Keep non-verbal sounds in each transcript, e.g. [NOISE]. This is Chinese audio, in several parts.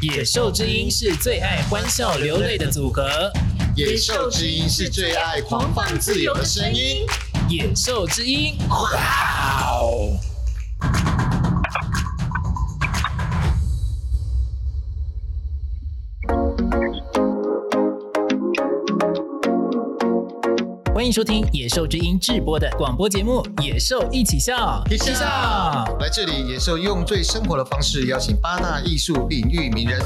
野兽之音是最爱欢笑流泪的组合，野兽之音是最爱狂放自由的声音，野兽之音，哇哦！迎收听《野兽之音》制播的广播节目《野兽一起笑》，一起笑。来这里，野兽用最生活的方式邀请八大艺术领域名人。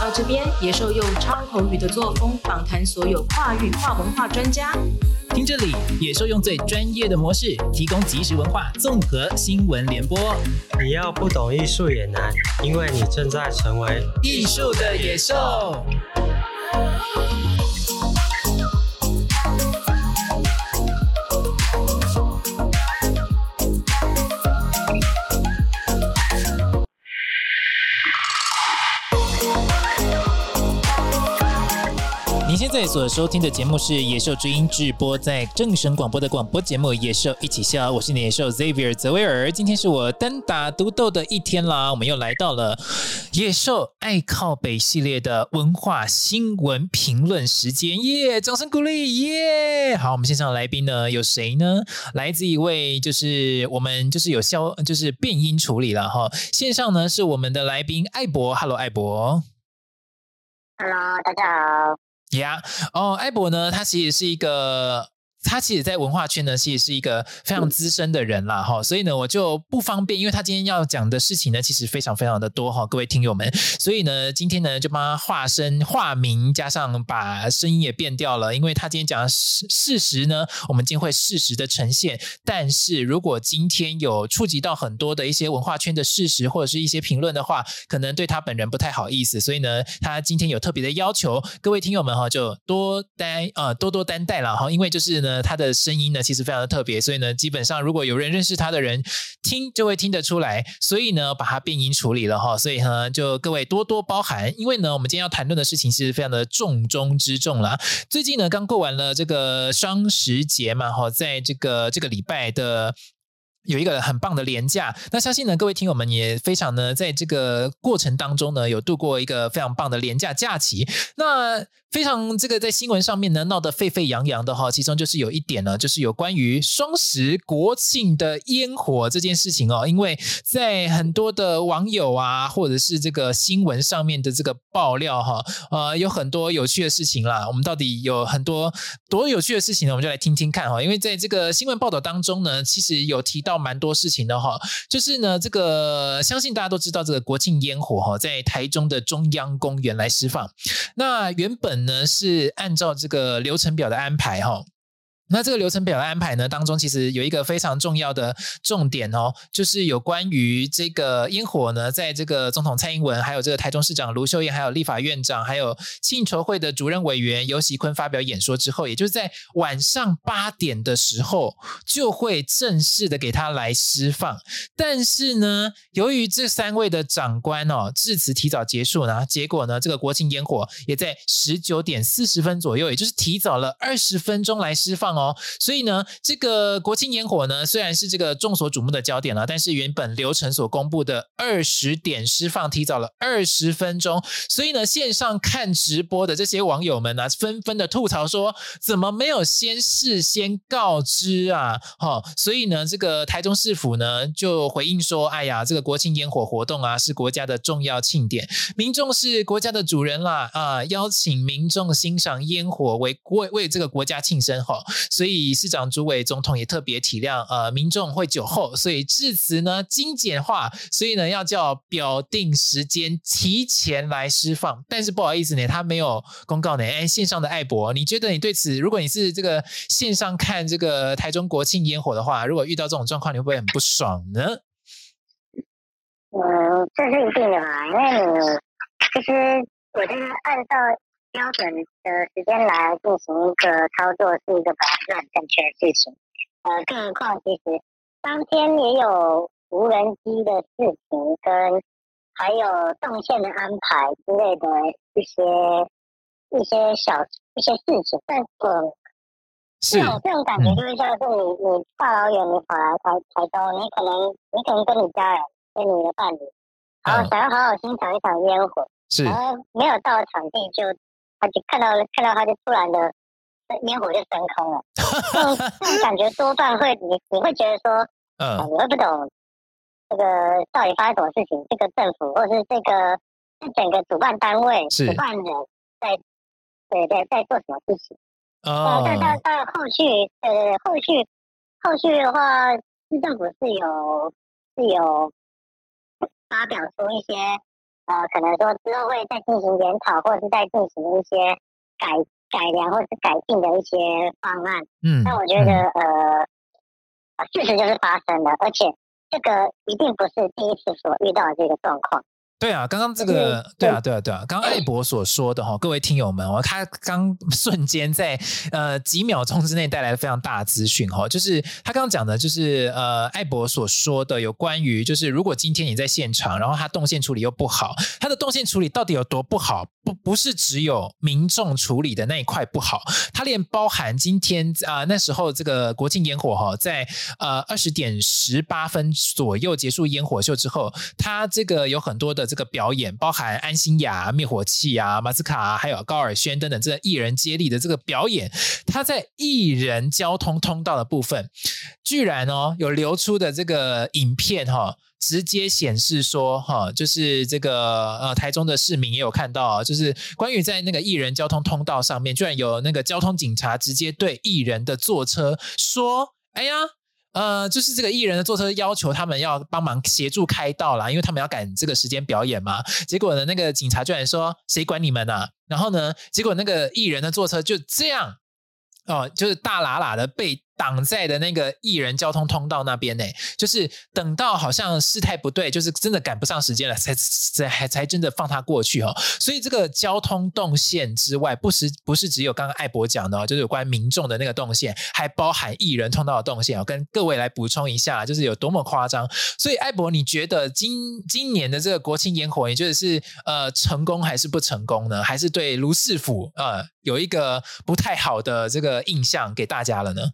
到这边，野兽用超口语的作风访谈所有跨域跨文化专家。听这里，野兽用最专业的模式提供即时文化综合新闻联播。你要不懂艺术也难，因为你正在成为艺术的野兽。在所收听的节目是《野兽之音》直播在正声广播的广播节目《野兽一起笑》，我是野兽 Xavier 泽维尔。今天是我单打独斗的一天啦，我们又来到了《野兽爱靠北》系列的文化新闻评论时间，耶！掌声鼓励，耶！好，我们线上的来宾呢有谁呢？来自一位就是我们就是有消就是变音处理了哈。线上呢是我们的来宾艾博，Hello 艾博，Hello 大家好。呀，哦，艾博呢，它其实是一个。他其实，在文化圈呢，其实是一个非常资深的人啦，哈，所以呢，我就不方便，因为他今天要讲的事情呢，其实非常非常的多哈，各位听友们，所以呢，今天呢，就帮他化身化名，加上把声音也变掉了，因为他今天讲的事事实呢，我们今天会适时的呈现，但是如果今天有触及到很多的一些文化圈的事实或者是一些评论的话，可能对他本人不太好意思，所以呢，他今天有特别的要求，各位听友们哈，就多担呃多多担待了哈，因为就是呢。他的声音呢，其实非常的特别，所以呢，基本上如果有人认识他的人听，就会听得出来。所以呢，把它变音处理了哈，所以呢，就各位多多包涵。因为呢，我们今天要谈论的事情是非常的重中之重啦。最近呢，刚过完了这个双十节嘛，哈，在这个这个礼拜的。有一个很棒的廉价，那相信呢，各位听友们也非常呢，在这个过程当中呢，有度过一个非常棒的廉价假期。那非常这个在新闻上面呢闹得沸沸扬扬的哈，其中就是有一点呢，就是有关于双十国庆的烟火这件事情哦，因为在很多的网友啊，或者是这个新闻上面的这个爆料哈，呃，有很多有趣的事情啦。我们到底有很多多有趣的事情呢？我们就来听听看哈，因为在这个新闻报道当中呢，其实有提到。蛮多事情的哈，就是呢，这个相信大家都知道，这个国庆烟火哈，在台中的中央公园来释放。那原本呢是按照这个流程表的安排哈。那这个流程表的安排呢，当中其实有一个非常重要的重点哦，就是有关于这个烟火呢，在这个总统蔡英文，还有这个台中市长卢秀燕，还有立法院长，还有庆筹会的主任委员游喜坤发表演说之后，也就是在晚上八点的时候，就会正式的给他来释放。但是呢，由于这三位的长官哦致辞提早结束呢，结果呢，这个国庆烟火也在十九点四十分左右，也就是提早了二十分钟来释放。哦，所以呢，这个国庆烟火呢，虽然是这个众所瞩目的焦点了，但是原本流程所公布的二十点释放提早了二十分钟，所以呢，线上看直播的这些网友们呢，纷纷的吐槽说，怎么没有先事先告知啊？哈，所以呢，这个台中市府呢就回应说，哎呀，这个国庆烟火活动啊，是国家的重要庆典，民众是国家的主人啦，啊，邀请民众欣赏烟火为为为这个国家庆生哈。所以市长、主委、总统也特别体谅，呃，民众会酒后，所以致辞呢精简化，所以呢要叫表定时间提前来释放。但是不好意思呢，他没有公告呢。哎，线上的艾博，你觉得你对此，如果你是这个线上看这个台中国庆烟火的话，如果遇到这种状况，你会不会很不爽呢？嗯，这是一定的嘛，因为你其实我就是按照。标准的时间来进行一个操作是一个本来是很正确的事情，呃，更何况其实当天也有无人机的事情，跟还有动线的安排之类的一些一些小一些事情，但是这种这种感觉就是像是你你大老远你跑来台台中，你可能你可能跟你家人跟你的伴侣，然后想要好好欣赏一场烟火。是，然后没有到场地就他就看到了看到他就突然的烟火就升空了，这种这种感觉多半会你你会觉得说，嗯、呃，你会不懂这个到底发生什么事情，这个政府或者是这个这整个主办单位主办人在对对在做什么事情。哦，但但但后续呃后续后续的话，市政府是有是有发表出一些呃，可能说之后会再进行研讨，或者是再进行一些改改良或者是改进的一些方案。嗯，那我觉得呃，事实就是发生了，而且这个一定不是第一次所遇到的这个状况。对啊，刚刚这个，对啊，对啊，对啊，刚刚艾博所说的哈，各位听友们，我他刚瞬间在呃几秒钟之内带来了非常大的资讯哈，就是他刚刚讲的，就是呃艾博所说的有关于，就是如果今天你在现场，然后他动线处理又不好，他的动线处理到底有多不好？不不是只有民众处理的那一块不好，他连包含今天啊、呃、那时候这个国庆烟火哈，在呃二十点十八分左右结束烟火秀之后，他这个有很多的。这个表演包含安心亚灭火器啊、马斯卡啊，还有高尔宣等等这个艺人接力的这个表演，他在艺人交通通道的部分，居然哦有流出的这个影片哈、直接显示说哈、就是这个呃台中的市民也有看到，就是关于在那个艺人交通通道上面，居然有那个交通警察直接对艺人的坐车说：“哎呀。”呃，就是这个艺人的坐车要求他们要帮忙协助开道啦，因为他们要赶这个时间表演嘛。结果呢，那个警察居然说：“谁管你们呢、啊？”然后呢，结果那个艺人的坐车就这样，哦、就是大喇喇的被。挡在的那个艺人交通通道那边呢，就是等到好像事态不对，就是真的赶不上时间了，才才还才真的放他过去哈。所以这个交通动线之外，不是不是只有刚刚艾博讲的，哦就是有关民众的那个动线，还包含艺人通道的动线。我跟各位来补充一下，就是有多么夸张。所以艾博，你觉得今今年的这个国庆烟火，你觉得是呃成功还是不成功呢？还是对卢市府呃有一个不太好的这个印象给大家了呢？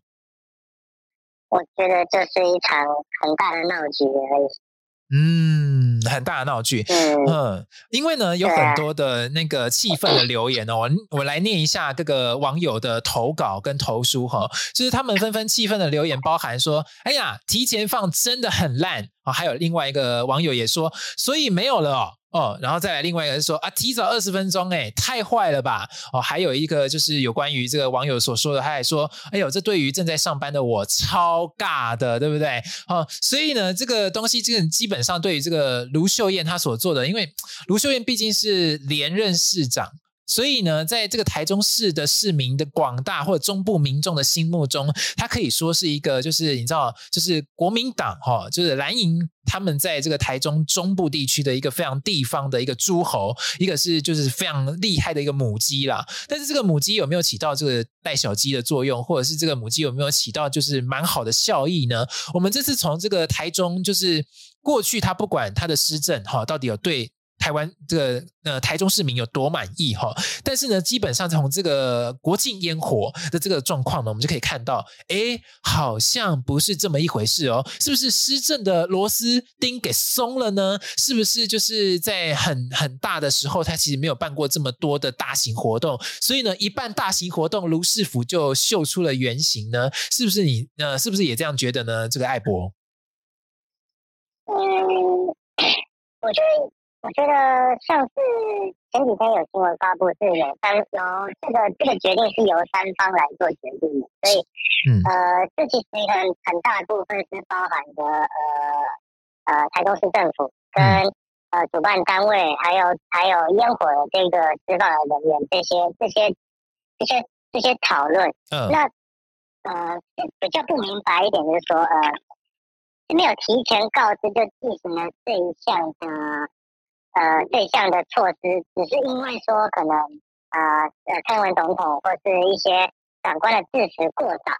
我觉得这是一场很大的闹剧而已。嗯，很大的闹剧。嗯，嗯，因为呢，有很多的那个气愤的留言哦，我我来念一下各个网友的投稿跟投书哈，就是他们纷纷气愤的留言，包含说：“哎呀，提前放真的很烂啊！”还有另外一个网友也说：“所以没有了哦。”哦，然后再来另外一个是说啊，提早二十分钟，哎，太坏了吧！哦，还有一个就是有关于这个网友所说的，他还说，哎呦，这对于正在上班的我超尬的，对不对？哦，所以呢，这个东西，这个基本上对于这个卢秀燕她所做的，因为卢秀燕毕竟是连任市长。所以呢，在这个台中市的市民的广大或者中部民众的心目中，他可以说是一个，就是你知道，就是国民党哈，就是蓝营他们在这个台中中部地区的一个非常地方的一个诸侯，一个是就是非常厉害的一个母鸡啦。但是这个母鸡有没有起到这个带小鸡的作用，或者是这个母鸡有没有起到就是蛮好的效益呢？我们这次从这个台中，就是过去他不管他的施政哈，到底有对。台湾这个呃台中市民有多满意哈？但是呢，基本上从这个国庆烟火的这个状况呢，我们就可以看到，哎，好像不是这么一回事哦。是不是施政的螺丝钉给松了呢？是不是就是在很很大的时候，他其实没有办过这么多的大型活动，所以呢，一办大型活动，卢市府就秀出了原形呢？是不是你呃，是不是也这样觉得呢？这个艾博，嗯，我觉得。我觉得像是前几天有新闻发布，是有三由这个这个决定是由三方来做决定的，所以，嗯、呃，这其实很很大的部分是包含着呃呃台中市政府跟呃主办单位，还有还有烟火的这个执法人员这些这些这些这些讨论。嗯。那呃比较不明白一点就是说，呃，没有提前告知就进行了这一项的。呃，对象的措施只是因为说可能呃呃，蔡英文总统或是一些长官的致辞过早，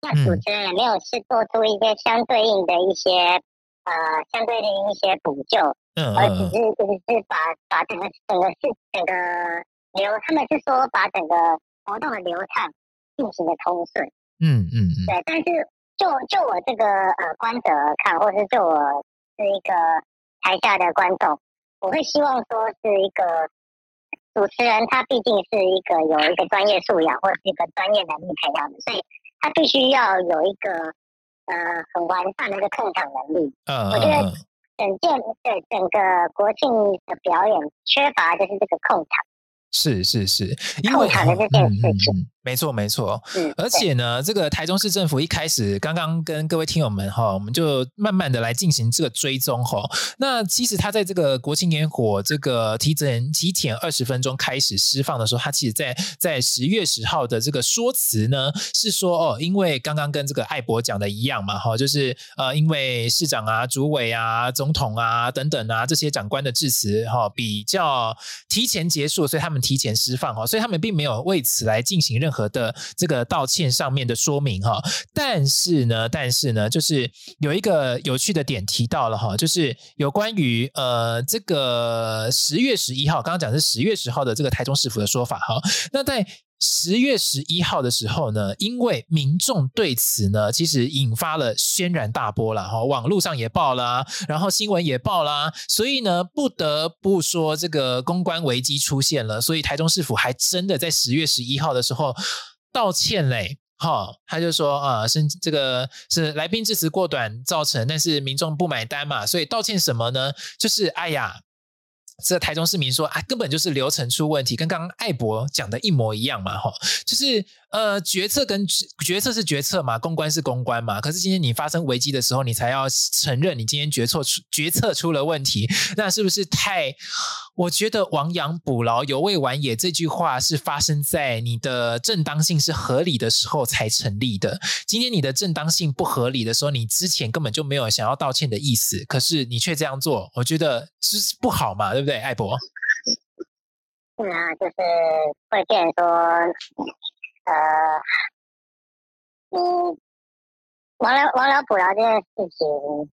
那主持人也没有去做出一些相对应的一些呃相对应的一些补救，嗯，而只是只是把把整个整个事整个流，他们是说把整个活动的流畅进行的通顺，嗯嗯嗯，对，但是就就我这个呃观者看，或是就我是一个台下的观众。我会希望说是一个主持人，他毕竟是一个有一个专业素养或者是一个专业能力培养的，所以他必须要有一个呃很完善的一个控场能力。嗯，我觉得整件对整个国庆的表演缺乏就是这个控场。是是是，因为控场的这件事情。嗯没错，没错。嗯，而且呢，这个台中市政府一开始刚刚跟各位听友们哈，我们就慢慢的来进行这个追踪哈。那其实他在这个国庆烟火这个提前提前二十分钟开始释放的时候，他其实在在十月十号的这个说辞呢是说哦，因为刚刚跟这个艾博讲的一样嘛哈，就是呃，因为市长啊、主委啊、总统啊等等啊这些长官的致辞哈比较提前结束，所以他们提前释放哈，所以他们并没有为此来进行任何。和的这个道歉上面的说明哈，但是呢，但是呢，就是有一个有趣的点提到了哈，就是有关于呃这个十月十一号，刚刚讲是十月十号的这个台中市府的说法哈，那在。十月十一号的时候呢，因为民众对此呢，其实引发了轩然大波了哈，网络上也报了，然后新闻也报了，所以呢，不得不说这个公关危机出现了，所以台中市府还真的在十月十一号的时候道歉嘞，哈，他就说啊，是这个是来宾致辞过短造成，但是民众不买单嘛，所以道歉什么呢？就是哎呀。这台中市民说啊，根本就是流程出问题，跟刚刚艾博讲的一模一样嘛，哈，就是。呃，决策跟决策是决策嘛，公关是公关嘛。可是今天你发生危机的时候，你才要承认你今天决策出决策出了问题，那是不是太？我觉得亡羊补牢，犹未晚也。这句话是发生在你的正当性是合理的时候才成立的。今天你的正当性不合理的时候，你之前根本就没有想要道歉的意思，可是你却这样做，我觉得是不好嘛，对不对，艾博？是啊，就是会变说。呃，你亡了亡了补牢这件事情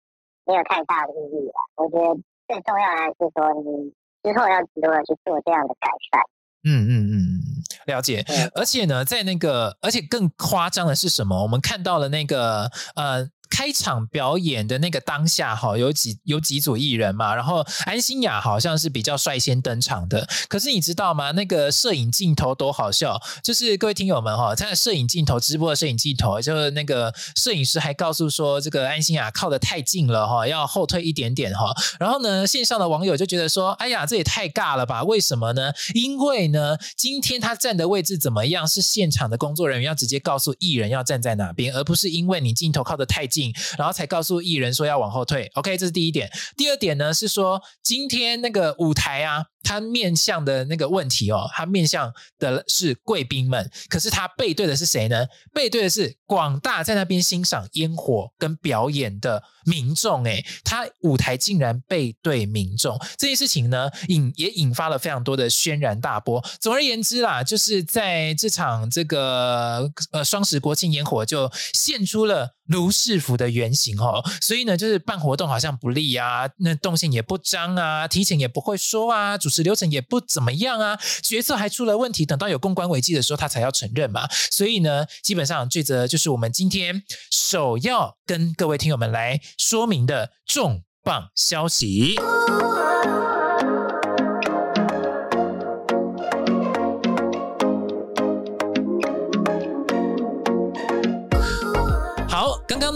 没有太大的意义了。我觉得最重要的还是说，你之后要如何去做这样的改善。嗯嗯嗯，了解。而且呢，在那个，而且更夸张的是什么？我们看到了那个呃。开场表演的那个当下，哈，有几有几组艺人嘛，然后安心雅好像是比较率先登场的。可是你知道吗？那个摄影镜头多好笑，就是各位听友们哈，他的摄影镜头直播的摄影镜头，就是那个摄影师还告诉说，这个安心雅靠得太近了哈，要后退一点点哈。然后呢，线上的网友就觉得说，哎呀，这也太尬了吧？为什么呢？因为呢，今天他站的位置怎么样？是现场的工作人员要直接告诉艺人要站在哪边，而不是因为你镜头靠得太近。然后才告诉艺人说要往后退，OK，这是第一点。第二点呢是说，今天那个舞台啊。他面向的那个问题哦，他面向的是贵宾们，可是他背对的是谁呢？背对的是广大在那边欣赏烟火跟表演的民众。诶，他舞台竟然背对民众，这件事情呢，引也引发了非常多的轩然大波。总而言之啦，就是在这场这个呃双十国庆烟火就现出了卢氏府的原型哦，所以呢，就是办活动好像不利啊，那动线也不张啊，提前也不会说啊，主持流程也不怎么样啊，决策还出了问题，等到有公关危机的时候，他才要承认嘛。所以呢，基本上这则就是我们今天首要跟各位听友们来说明的重磅消息。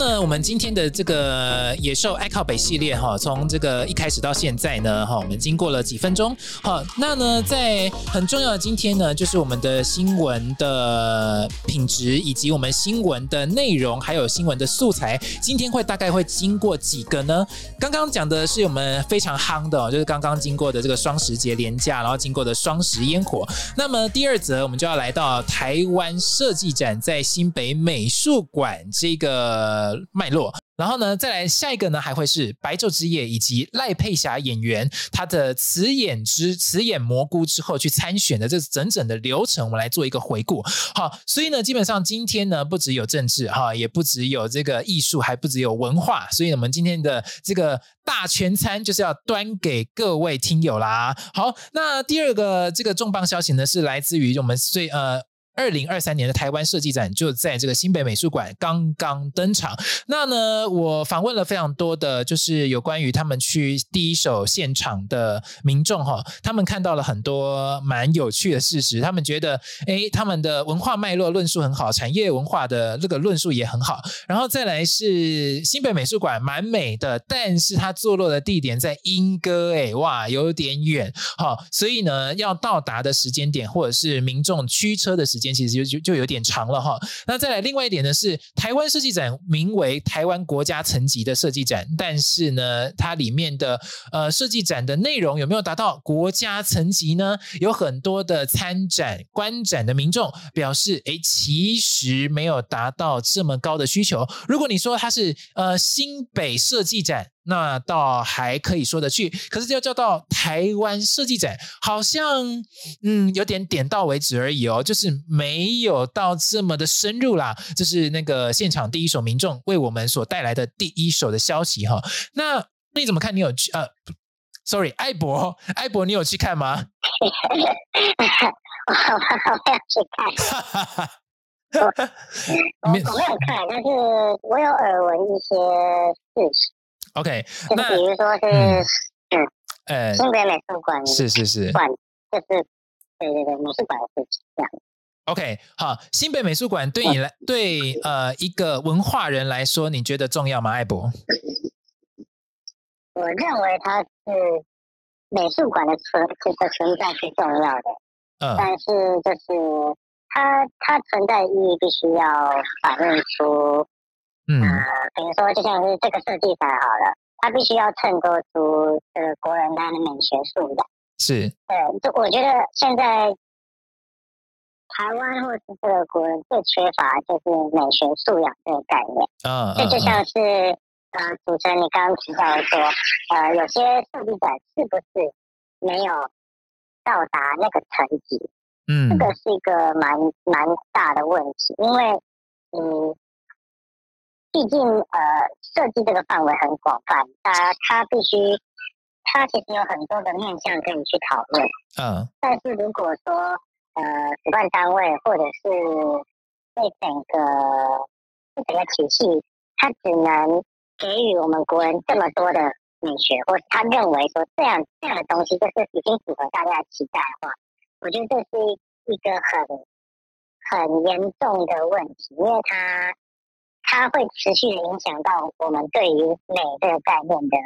那我们今天的这个野兽爱靠北系列哈，从这个一开始到现在呢哈，我们经过了几分钟。好，那呢在很重要的今天呢，就是我们的新闻的品质以及我们新闻的内容，还有新闻的素材，今天会大概会经过几个呢？刚刚讲的是我们非常夯的，就是刚刚经过的这个双十节连假，然后经过的双十烟火。那么第二则，我们就要来到台湾设计展，在新北美术馆这个。脉络，然后呢，再来下一个呢，还会是白昼之夜以及赖佩霞演员她的辞演之辞演蘑菇之后去参选的这整整的流程，我们来做一个回顾。好，所以呢，基本上今天呢，不只有政治哈，也不只有这个艺术，还不只有文化，所以我们今天的这个大全餐就是要端给各位听友啦。好，那第二个这个重磅消息呢，是来自于我们最呃。二零二三年的台湾设计展就在这个新北美术馆刚刚登场。那呢，我访问了非常多的，就是有关于他们去第一手现场的民众哈，他们看到了很多蛮有趣的事实。他们觉得，诶，他们的文化脉络论述很好，产业文化的这个论述也很好。然后再来是新北美术馆蛮美的，但是它坐落的地点在莺歌，诶，哇，有点远哈，所以呢，要到达的时间点或者是民众驱车的时间。其实就就就有点长了哈。那再来另外一点呢，是台湾设计展名为台湾国家层级的设计展，但是呢，它里面的呃设计展的内容有没有达到国家层级呢？有很多的参展观展的民众表示，哎，其实没有达到这么高的需求。如果你说它是呃新北设计展。那倒还可以说得去，可是要叫到台湾设计展，好像嗯有点点到为止而已哦，就是没有到这么的深入啦。这是那个现场第一手民众为我们所带来的第一手的消息哈。那你怎么看？你有去呃，sorry，艾博，艾博，你有去看吗？我有看，我没有看，但是我有耳闻一些事情。OK，那比如说是嗯，呃，新北美术馆是是是馆，就是对对对，美术馆是这样。OK，好，新北美术馆对你来对呃一个文化人来说，你觉得重要吗？艾博？我认为它是美术馆的存这个存在是重要的，嗯，但是就是它它存在意义必须要反映出。嗯，比如说，就像是这个设计展好了，它必须要衬托出这个国人他的美学素养。是，对，就我觉得现在台湾或是这个国人最缺乏就是美学素养这个概念。嗯，这就像是呃，主持人你刚刚提到说，呃，有些设计展是不是没有到达那个层级？嗯，这个是一个蛮蛮大的问题，因为嗯。毕竟，呃，设计这个范围很广泛，它它必须，它其实有很多的面向可以去讨论。嗯。但是如果说，呃，主办单位或者是对整个这整个体系，它只能给予我们国人这么多的美学，或是他认为说这样这样的东西就是已经符合大家的期待的话，我觉得这是一个很很严重的问题，因为它。它会持续的影响到我们对于美这个概念的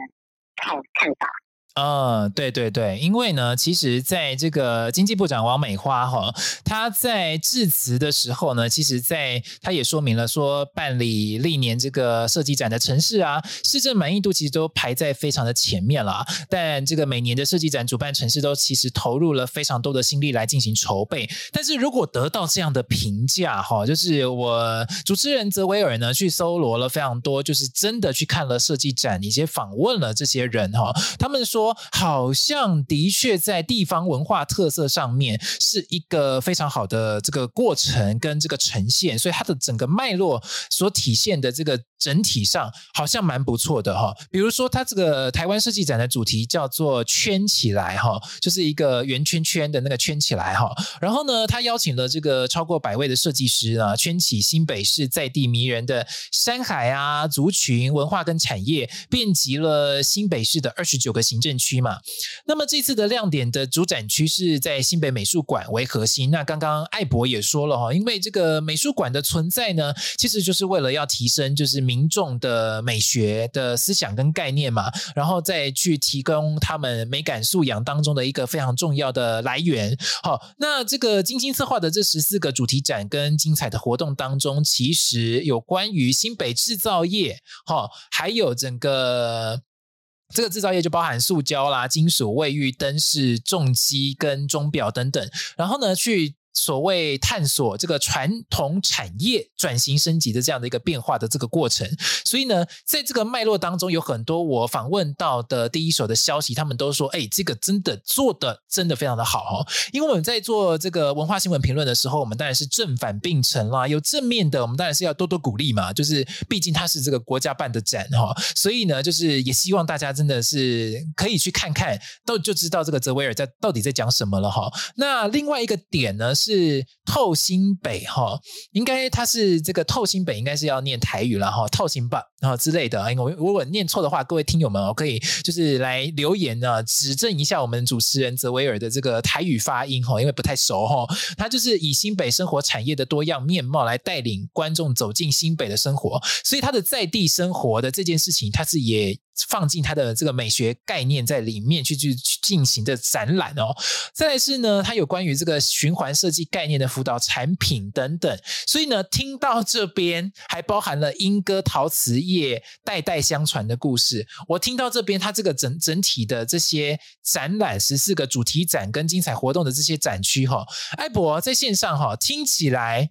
看看法。呃，对对对，因为呢，其实在这个经济部长王美花哈，他在致辞的时候呢，其实在他也说明了说，办理历年这个设计展的城市啊，市政满意度其实都排在非常的前面了。但这个每年的设计展主办城市都其实投入了非常多的心力来进行筹备。但是如果得到这样的评价哈，就是我主持人泽维尔呢去搜罗了非常多，就是真的去看了设计展，以及访问了这些人哈，他们说。好像的确在地方文化特色上面是一个非常好的这个过程跟这个呈现，所以它的整个脉络所体现的这个整体上好像蛮不错的哈。比如说，它这个台湾设计展的主题叫做“圈起来”哈，就是一个圆圈圈的那个圈起来哈。然后呢，他邀请了这个超过百位的设计师啊，圈起新北市在地迷人的山海啊、族群文化跟产业，遍及了新北市的二十九个行政区嘛，那么这次的亮点的主展区是在新北美术馆为核心。那刚刚艾博也说了哈，因为这个美术馆的存在呢，其实就是为了要提升就是民众的美学的思想跟概念嘛，然后再去提供他们美感素养当中的一个非常重要的来源。好，那这个精心策划的这十四个主题展跟精彩的活动当中，其实有关于新北制造业，哈，还有整个。这个制造业就包含塑胶啦、金属、卫浴、灯饰、重机跟钟表等等，然后呢，去。所谓探索这个传统产业转型升级的这样的一个变化的这个过程，所以呢，在这个脉络当中，有很多我访问到的第一手的消息，他们都说：“哎，这个真的做的真的非常的好哦。”因为我们在做这个文化新闻评论的时候，我们当然是正反并陈啦。有正面的，我们当然是要多多鼓励嘛。就是毕竟它是这个国家办的展哈，所以呢，就是也希望大家真的是可以去看看，到就知道这个泽维尔在到底在讲什么了哈。那另外一个点呢是。是透新北哈，应该他是这个透新北，应该是要念台语了哈，透新吧然后之类的。因为如果念错的话，各位听友们哦，可以就是来留言呢，指正一下我们主持人泽维尔的这个台语发音哈，因为不太熟哈。他就是以新北生活产业的多样面貌来带领观众走进新北的生活，所以他的在地生活的这件事情，他是也。放进他的这个美学概念在里面去去进行的展览哦。再来是呢，他有关于这个循环设计概念的辅导产品等等。所以呢，听到这边还包含了莺歌陶瓷业代代相传的故事。我听到这边，他这个整整体的这些展览十四个主题展跟精彩活动的这些展区哈，艾博在线上哈，听起来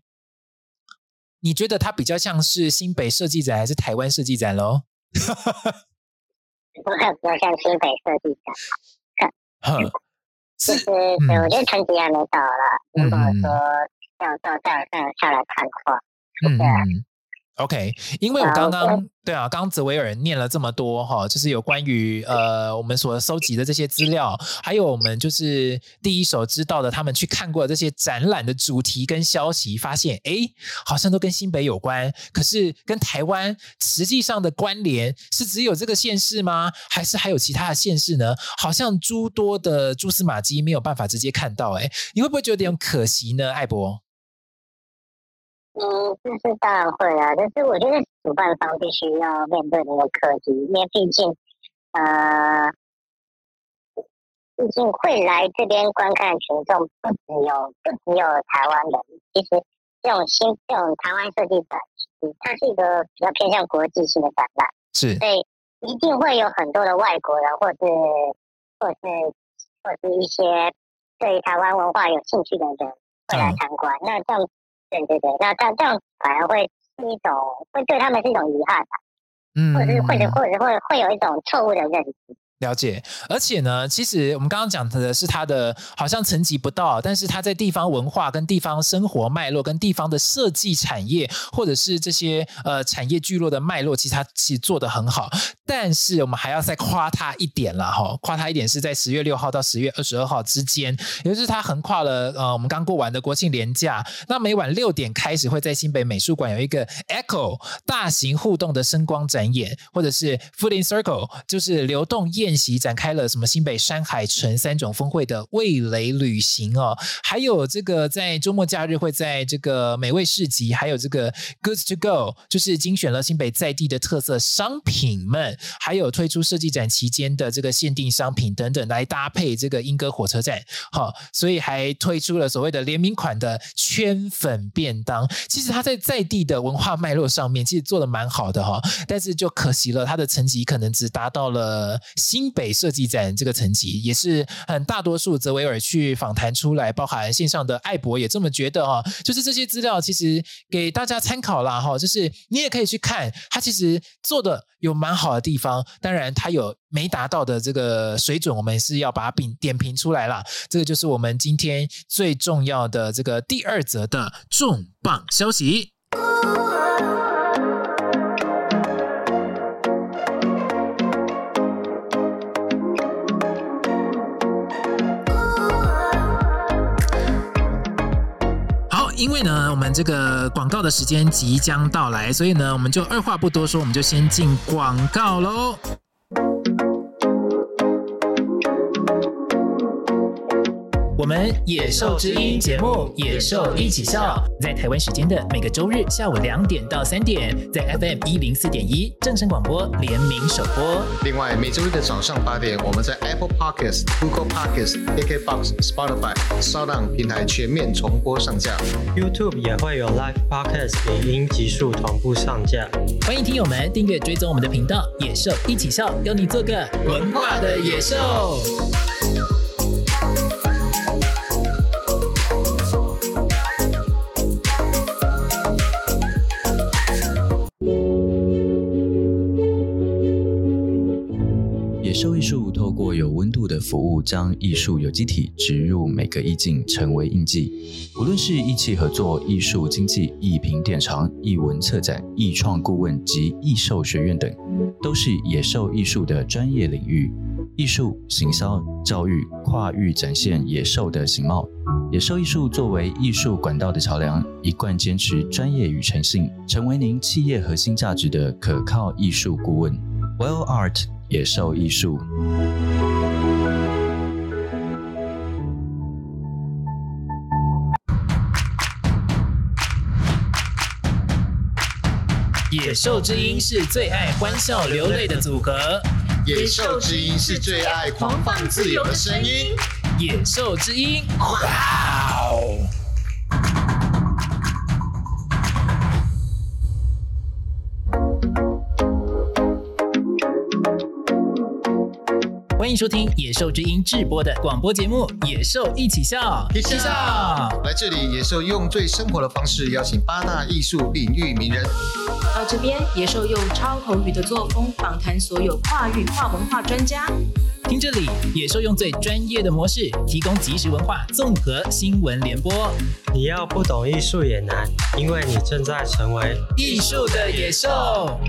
你觉得它比较像是新北设计展还是台湾设计展喽？[LAUGHS] 不会比较像新北设计展，嗯，其实我觉得成绩还没到了。如果说要到站上下来看的话，嗯。嗯 OK，因为我刚刚对啊，刚刚泽维尔念了这么多哈，就是有关于呃我们所收集的这些资料，还有我们就是第一手知道的，他们去看过的这些展览的主题跟消息，发现哎，好像都跟新北有关，可是跟台湾实际上的关联是只有这个县市吗？还是还有其他的县市呢？好像诸多的蛛丝马迹没有办法直接看到，哎，你会不会觉得有点可惜呢，艾博？嗯，这是当然会啊，但是我觉得主办方必须要面对那个课题，因为毕竟，呃，毕竟会来这边观看群众不只有不只有台湾人，其实这种新这种台湾设计展，它是一个比较偏向国际性的展览，是，所以一定会有很多的外国人，或是或是或是一些对台湾文化有兴趣的人会来参观，嗯、那这样。对对对，那这样这样反而会是一种，会对他们是一种遗憾吧，嗯，或者是或者或者会会有一种错误的认知。了解，而且呢，其实我们刚刚讲的是他的好像层级不到，但是他在地方文化跟地方生活脉络跟地方的设计产业，或者是这些呃产业聚落的脉络，其实他其实做得很好。但是我们还要再夸他一点了哈，夸他一点是在十月六号到十月二十二号之间，也就是他横跨了呃我们刚过完的国庆连假。那每晚六点开始会在新北美术馆有一个 Echo 大型互动的声光展演，或者是 Food in Circle 就是流动宴席展开了什么新北山海城三种峰会的味蕾旅行哦，还有这个在周末假日会在这个美味市集，还有这个 Good to Go，就是精选了新北在地的特色商品们，还有推出设计展期间的这个限定商品等等来搭配这个莺歌火车站，好，所以还推出了所谓的联名款的圈粉便当。其实它在在地的文化脉络上面其实做的蛮好的哈，但是就可惜了，它的层级可能只达到了新北设计展这个层级，也是很大多数泽维尔去访谈出来，包含线上的艾博也这么觉得哈，就是这些资料其实给大家参考啦哈，就是你也可以去看，他其实做的有蛮好的地方，当然他有没达到的这个水准，我们是要把它点点评出来啦。这个就是我们今天最重要的这个第二则的重磅消息。因为呢，我们这个广告的时间即将到来，所以呢，我们就二话不多说，我们就先进广告喽。我们野兽之音节目《野兽一起笑》在台湾时间的每个周日下午两点到三点，在 FM 一零四点一正声广播联名首播。另外，每周日的早上八点，我们在 Apple Podcasts、Google Podcasts、KKBox、Spotify、SoundOn 平台全面重播上架。YouTube 也会有 Live Podcast 影音集数同步上架。欢迎听友们订阅追踪我们的频道《野兽一起笑》，邀你做个文化的野兽。艺术透过有温度的服务将艺术有机体植入每个意境，成为印记。无论是艺企合作、艺术经济、艺品典藏、艺文策展、艺创顾问及艺兽学院等，都是野兽艺术的专业领域。艺术、行销、教育跨域展现野兽的形貌。野兽艺术作为艺术管道的桥梁，一贯坚持专业与诚信，成为您企业核心价值的可靠艺术顾问。Well Art 野兽艺术。野兽之音是最爱欢笑流泪的组合。野兽之音是最爱狂放自由的声音。野兽之音，哇迎收听野兽之音制播的广播节目《野兽一起笑》，一起笑。来这里，野兽用最生活的方式邀请八大艺术领域名人。到这边，野兽用超口语的作风访谈所有跨域跨文化专家。听这里，野兽用最专业的模式提供即时文化综合新闻联播。你要不懂艺术也难，因为你正在成为艺术的野兽。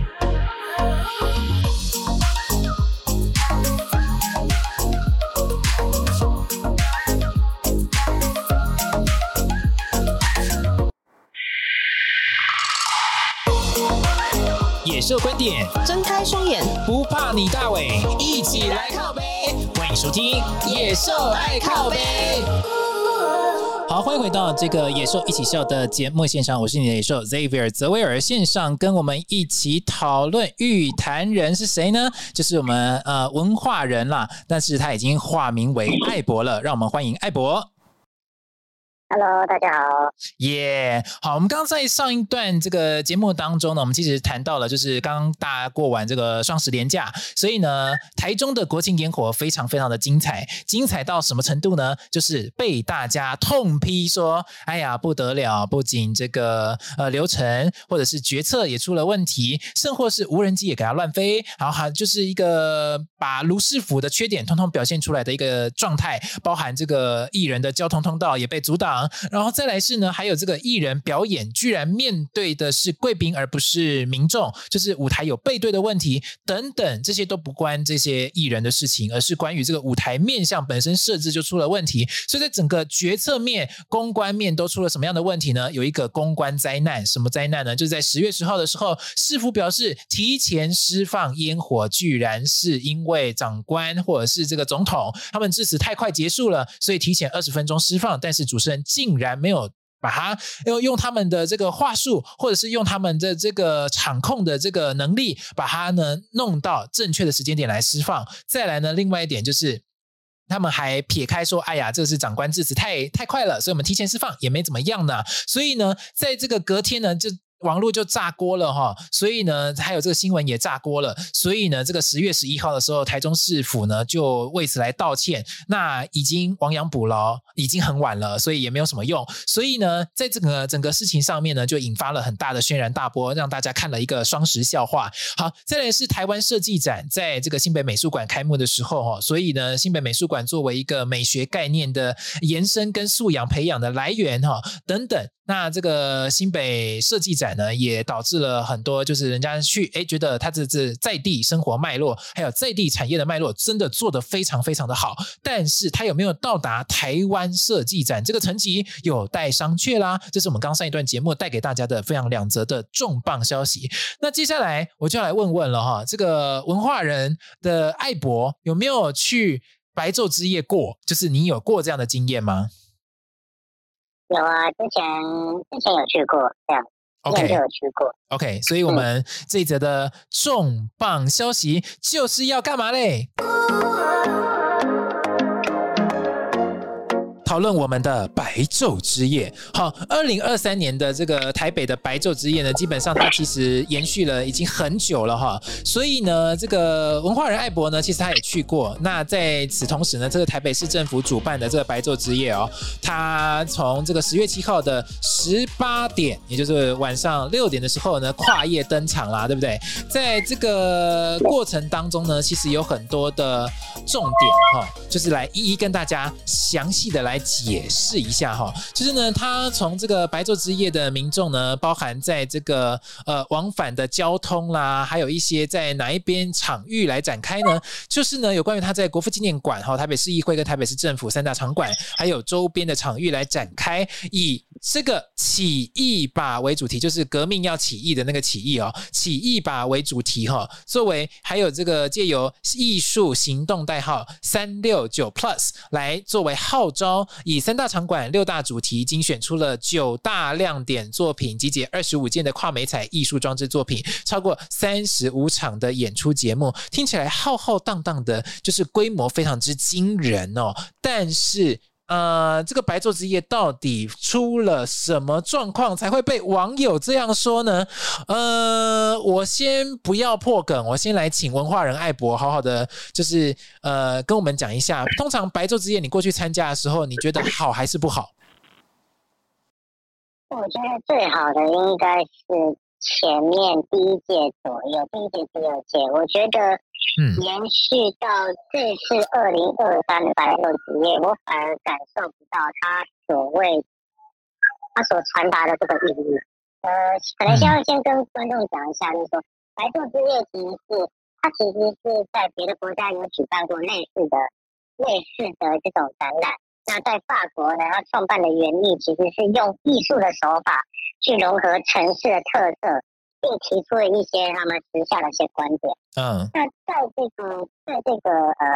野兽观点，睁开双眼，不怕你大尾，一起来靠背。欢迎收听《野兽爱靠背》。好，欢迎回到这个《野兽一起笑》的节目现场，我是你的野兽 Xavier 泽维尔。线上跟我们一起讨论与谈人是谁呢？就是我们呃文化人啦，但是他已经化名为艾博了。让我们欢迎艾博。Hello，大家好。耶、好，我们刚刚在上一段这个节目当中呢，我们其实谈到了，就是刚大家过完这个双十连假，所以呢，台中的国庆烟火非常非常的精彩，精彩到什么程度呢？就是被大家痛批说，哎呀不得了，不仅这个呃流程或者是决策也出了问题，甚或是无人机也给它乱飞，然后还就是一个把卢师傅的缺点通通表现出来的一个状态，包含这个艺人的交通通道也被阻挡。然后再来是呢，还有这个艺人表演，居然面对的是贵宾而不是民众，就是舞台有背对的问题等等，这些都不关这些艺人的事情，而是关于这个舞台面向本身设置就出了问题。所以在整个决策面、公关面都出了什么样的问题呢？有一个公关灾难，什么灾难呢？就是在十月十号的时候，市府表示提前释放烟火，居然是因为长官或者是这个总统他们致辞太快结束了，所以提前二十分钟释放，但是主持人。竟然没有把它用用他们的这个话术，或者是用他们的这个场控的这个能力，把它呢弄到正确的时间点来释放。再来呢，另外一点就是，他们还撇开说：“哎呀，这是长官致辞太太快了，所以我们提前释放也没怎么样呢。”所以呢，在这个隔天呢，就。网络就炸锅了哈，所以呢，还有这个新闻也炸锅了，所以呢，这个十月十一号的时候，台中市府呢就为此来道歉。那已经亡羊补牢，已经很晚了，所以也没有什么用。所以呢，在这个整个事情上面呢，就引发了很大的轩然大波，让大家看了一个双十笑话。好，再来是台湾设计展，在这个新北美术馆开幕的时候哈，所以呢，新北美术馆作为一个美学概念的延伸跟素养培养的来源哈，等等。那这个新北设计展呢，也导致了很多，就是人家去诶觉得它这这在地生活脉络，还有在地产业的脉络，真的做得非常非常的好。但是它有没有到达台湾设计展这个层级，有待商榷啦。这是我们刚上一段节目带给大家的非常两则的重磅消息。那接下来我就要来问问了哈，这个文化人的艾博有没有去白昼之夜过？就是你有过这样的经验吗？有啊，之前之前有去过，这样，OK，，OK，所以我们这一则的重磅消息就是要干嘛嘞？讨论我们的白昼之夜。好，二零二三年的这个台北的白昼之夜呢，基本上它其实延续了已经很久了哈。所以呢，这个文化人艾博呢，其实他也去过。那在此同时呢，这个台北市政府主办的这个白昼之夜哦，它从这个十月七号的十八点，也就是晚上六点的时候呢，跨夜登场啦，对不对？在这个过程当中呢，其实有很多的重点哈，就是来一一跟大家详细的来。解释一下哈，就是呢，他从这个白昼之夜的民众呢，包含在这个呃往返的交通啦，还有一些在哪一边场域来展开呢？就是呢，有关于他在国父纪念馆哈、台北市议会跟台北市政府三大场馆，还有周边的场域来展开，以这个起义吧为主题，就是革命要起义的那个起义哦，起义吧为主题哈，作为还有这个借由艺术行动代号三六九 Plus 来作为号召，以三大场馆六大主题精选出了九大亮点作品，集结二十五件的跨美彩艺术装置作品，超过三十五场的演出节目，听起来浩浩荡荡的，就是规模非常之惊人哦。但是，呃，这个白昼之夜到底出了什么状况才会被网友这样说呢？呃，我先不要破梗，我先来请文化人艾博好好的，就是呃，跟我们讲一下，通常白昼之夜你过去参加的时候，你觉得好还是不好？我觉得最好的应该是前面第一届左右，第一届、第二届，我觉得。嗯，延续到这次二零二三的白昼之夜，我反而感受不到他所谓他所传达的这个意义。呃，可能先要先跟观众讲一下，就是说白昼之夜其实是它其实是在别的国家有举办过类似的类似的这种展览。那在法国呢，它创办的原意其实是用艺术的手法去融合城市的特色。并提出了一些他们时下的一些观点。嗯，那在这个在这个呃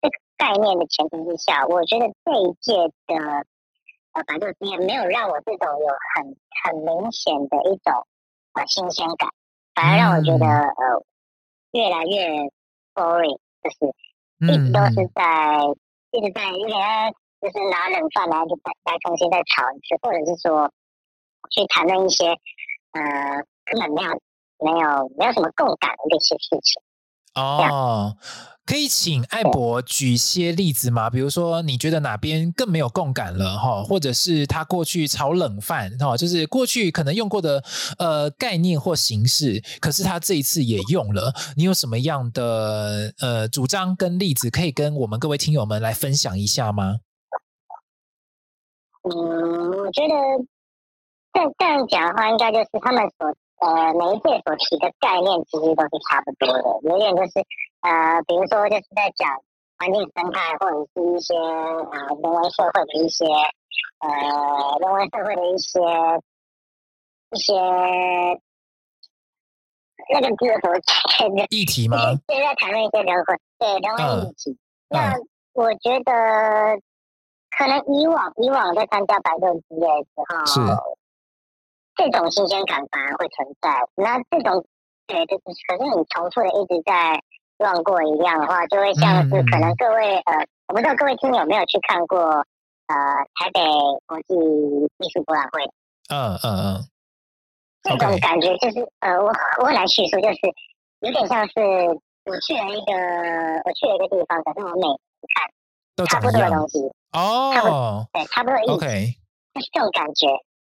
这个概念的前提之下，我觉得这一届的呃百度之夜没有让我这种有很很明显的一种呃新鲜感，反而让我觉得呃越来越 boring，就是一直都是在一直在有点就是拿冷饭来就再再重新再炒一次，或者是说去谈论一些。呃，根本没有没有没有什么共感的这些事情。哦，可以请艾博举一些例子吗？比如说，你觉得哪边更没有共感了哈？或者是他过去炒冷饭哈，就是过去可能用过的呃概念或形式，可是他这一次也用了。你有什么样的呃主张跟例子可以跟我们各位听友们来分享一下吗？嗯，我觉得。这这样讲的话，应该就是他们所呃每一届所提的概念，其实都是差不多的。有点就是呃，比如说就是在讲环境生态，或者是一些呃人文社会的一些呃人文社会的一些一些那个字所讲的 [LAUGHS] 议题吗？现在谈论一些人文对人文议题。嗯、那我觉得可能以往以往在参加白昼之夜的时候是。这种新鲜感反而会存在。那这种，对，就是，可是你重复的一直在乱过一样的话，就会像是可能各位、嗯、呃，我不知道各位听友有没有去看过呃台北国际艺术博览会。嗯嗯嗯。这种感觉就是呃，我我很难叙述，就是有点像是我去了一个我去了一个地方，可是我每次看都差不多的东西哦，对，差不多意思，okay. 就是这种感觉。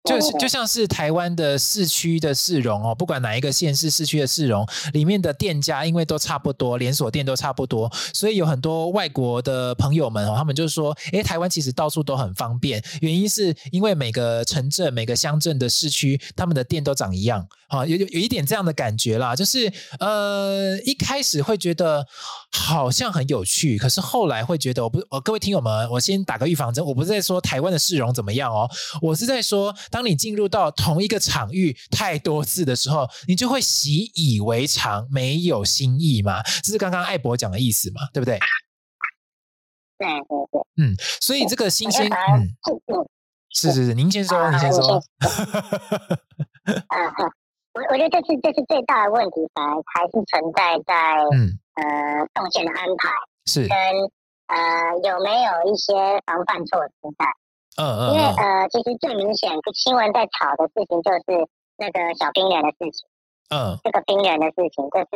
就是就像是台湾的市区的市容哦，不管哪一个县市市区的市容里面的店家，因为都差不多，连锁店都差不多，所以有很多外国的朋友们哦，他们就说，诶，台湾其实到处都很方便，原因是因为每个城镇、每个乡镇的市区，他们的店都长一样。啊，有有有一点这样的感觉啦，就是呃，一开始会觉得好像很有趣，可是后来会觉得，我不，呃，各位听友们，我先打个预防针，我不是在说台湾的市容怎么样哦，我是在说，当你进入到同一个场域太多次的时候，你就会习以为常，没有新意嘛，这是刚刚艾博讲的意思嘛，对不对？对对对，嗯，所以这个新鲜，嗯，是是是，您先说，您先说。[LAUGHS] 我我觉得这次这次最大的问题，反而还是存在在嗯。呃动线的安排是。跟呃有没有一些防范措施在嗯嗯，因为呃其实最明显新闻在炒的事情就是那个小冰人的事情嗯。这个冰人的事情就是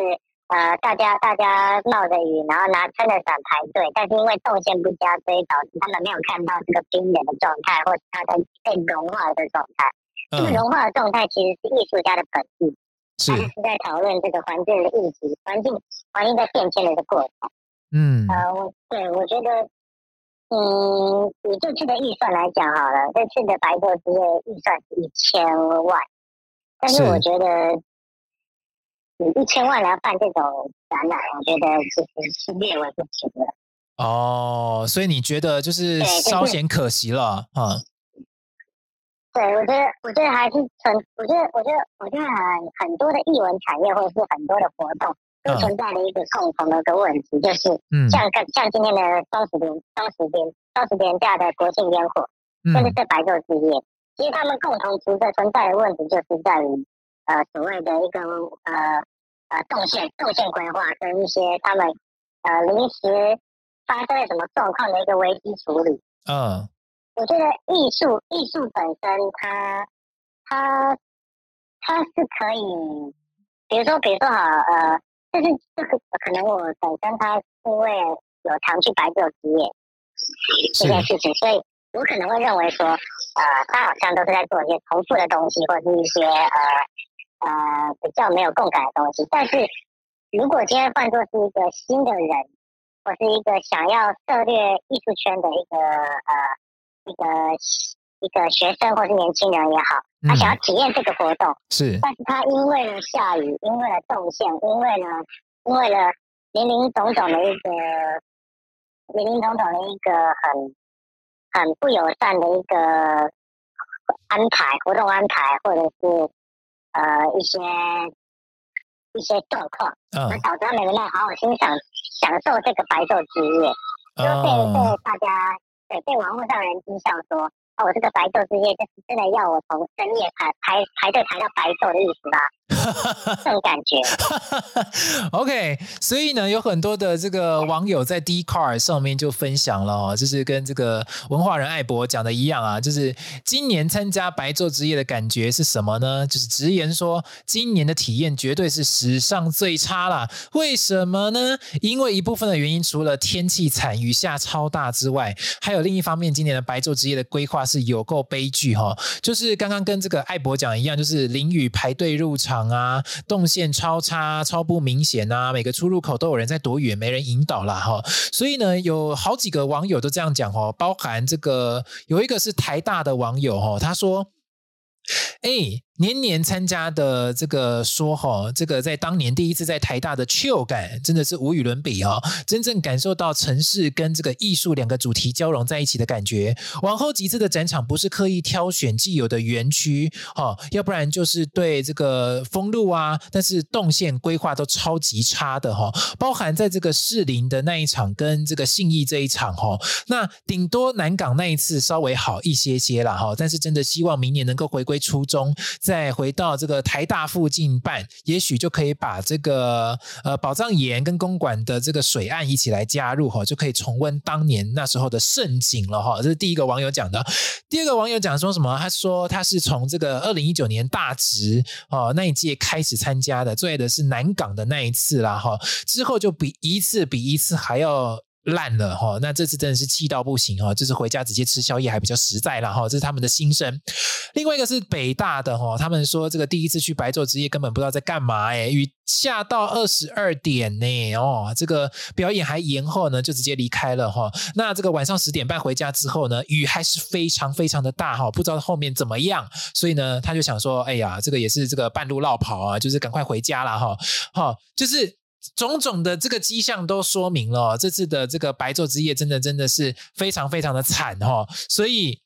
呃大家大家冒着雨然后拿撑着伞排队，但是因为动线不佳，所以导致他们没有看到这个冰人的状态或者它的被融化的状态。这个融化的状态其实是艺术家的本意，是是在讨论这个环境的议题，环境环境在变迁的一个过程。嗯，呃，我对我觉得嗯，以这次的预算来讲好了，这次的白昼之夜预算是一千万，但是我觉得以一千万来办这种展览，我觉得其实是略微不值了。哦，所以你觉得就是稍显可惜了啊？对，我觉得，我觉得还是存，我觉得，我觉得，我觉得很很多的艺文产业或者是很多的活动。都存在的一个共同的一个问题，就是嗯像像今天的双十连双十连双十连假的国庆烟火，甚至是白昼之夜，其实他们共同存在存在的问题，就是在于呃所谓的一个呃呃动线动线规划跟一些他们呃临时发生了什么状况的一个危机处理。嗯，我觉得艺术艺术本身它它它是可以，比如说比如说哈呃。就是这个可能我本身它因为有常去白昼之夜这件事情，所以我可能会认为说，呃，他好像都是在做一些重复的东西，或者是一些呃呃比较没有共感的东西。但是如果今天换作是一个新的人，或是一个想要涉猎艺术圈的一个呃一个。一个学生或是年轻人也好，他想要体验这个活动，嗯、是，但是他因为了下雨，因为了动线，因为了因为了林林总总的一个林林总总的一个很很不友善的一个安排，活动安排，或者是呃一些一些状况，导致他没能好好欣赏享受这个白昼之夜，就被被大家对被网络上人讥笑说。哦，我这个白昼之夜，就是真的要我从深夜排排排队排到白昼的意思吧？这种感觉。[LAUGHS] OK，所以呢，有很多的这个网友在 d c a r 上面就分享了哦，就是跟这个文化人艾博讲的一样啊，就是今年参加白昼之夜的感觉是什么呢？就是直言说，今年的体验绝对是史上最差啦。为什么呢？因为一部分的原因，除了天气惨、雨下超大之外，还有另一方面，今年的白昼之夜的规划是有够悲剧哈。就是刚刚跟这个艾博讲一样，就是淋雨排队入场。啊，动线超差，超不明显啊！每个出入口都有人在躲雨，没人引导了。哈。所以呢，有好几个网友都这样讲哦，包含这个有一个是台大的网友哦，他说：“哎。”年年参加的这个说哈，这个在当年第一次在台大的 chill 感真的是无与伦比哦！真正感受到城市跟这个艺术两个主题交融在一起的感觉。往后几次的展场不是刻意挑选既有的园区哈，要不然就是对这个封路啊，但是动线规划都超级差的哈。包含在这个士林的那一场跟这个信义这一场哈，那顶多南港那一次稍微好一些些啦哈，但是真的希望明年能够回归初衷。再回到这个台大附近办，也许就可以把这个呃宝藏岩跟公馆的这个水岸一起来加入哈，就可以重温当年那时候的盛景了哈。这是第一个网友讲的。第二个网友讲说什么？他说他是从这个二零一九年大直哦那一届开始参加的，最爱的是南港的那一次啦哈。之后就比一次比一次还要。烂了哈，那这次真的是气到不行哈，就是回家直接吃宵夜还比较实在了哈，这是他们的心声。另外一个是北大的哈，他们说这个第一次去白昼之夜根本不知道在干嘛哎，雨下到二十二点呢哦，这个表演还延后呢，就直接离开了哈。那这个晚上十点半回家之后呢，雨还是非常非常的大哈，不知道后面怎么样，所以呢他就想说，哎呀，这个也是这个半路落跑啊，就是赶快回家了哈，好，就是。种种的这个迹象都说明了，这次的这个白昼之夜真的真的是非常非常的惨哈，所以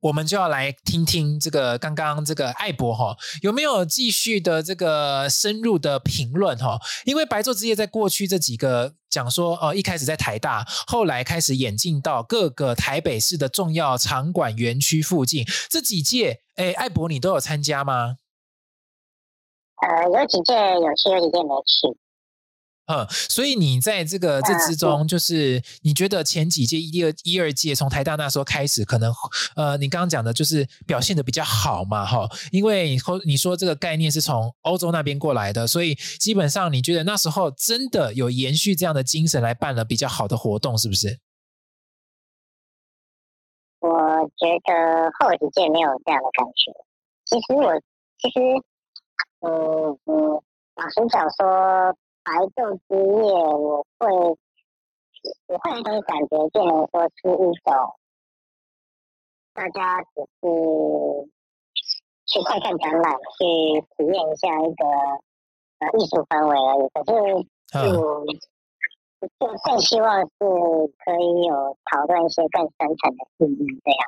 我们就要来听听这个刚刚这个艾博哈有没有继续的这个深入的评论哈，因为白昼之夜在过去这几个讲说哦，一开始在台大，后来开始演进到各个台北市的重要场馆园区附近，这几届哎，艾博你都有参加吗？呃，有几届有去，有几届没去。嗯，所以你在这个这之中，就是你觉得前几届一二一二届从台大那时候开始，可能呃，你刚刚讲的就是表现的比较好嘛，哈，因为你说你说这个概念是从欧洲那边过来的，所以基本上你觉得那时候真的有延续这样的精神来办了比较好的活动，是不是？我觉得后几届没有这样的感觉。其实我其实，嗯嗯，老实讲说。白昼之夜，我会，我会一种感觉，变成说出一种大家只是去看看展览，去体验一下一个呃艺术氛围而已。可是就就更希望是可以有讨论一些更深层的意义这样。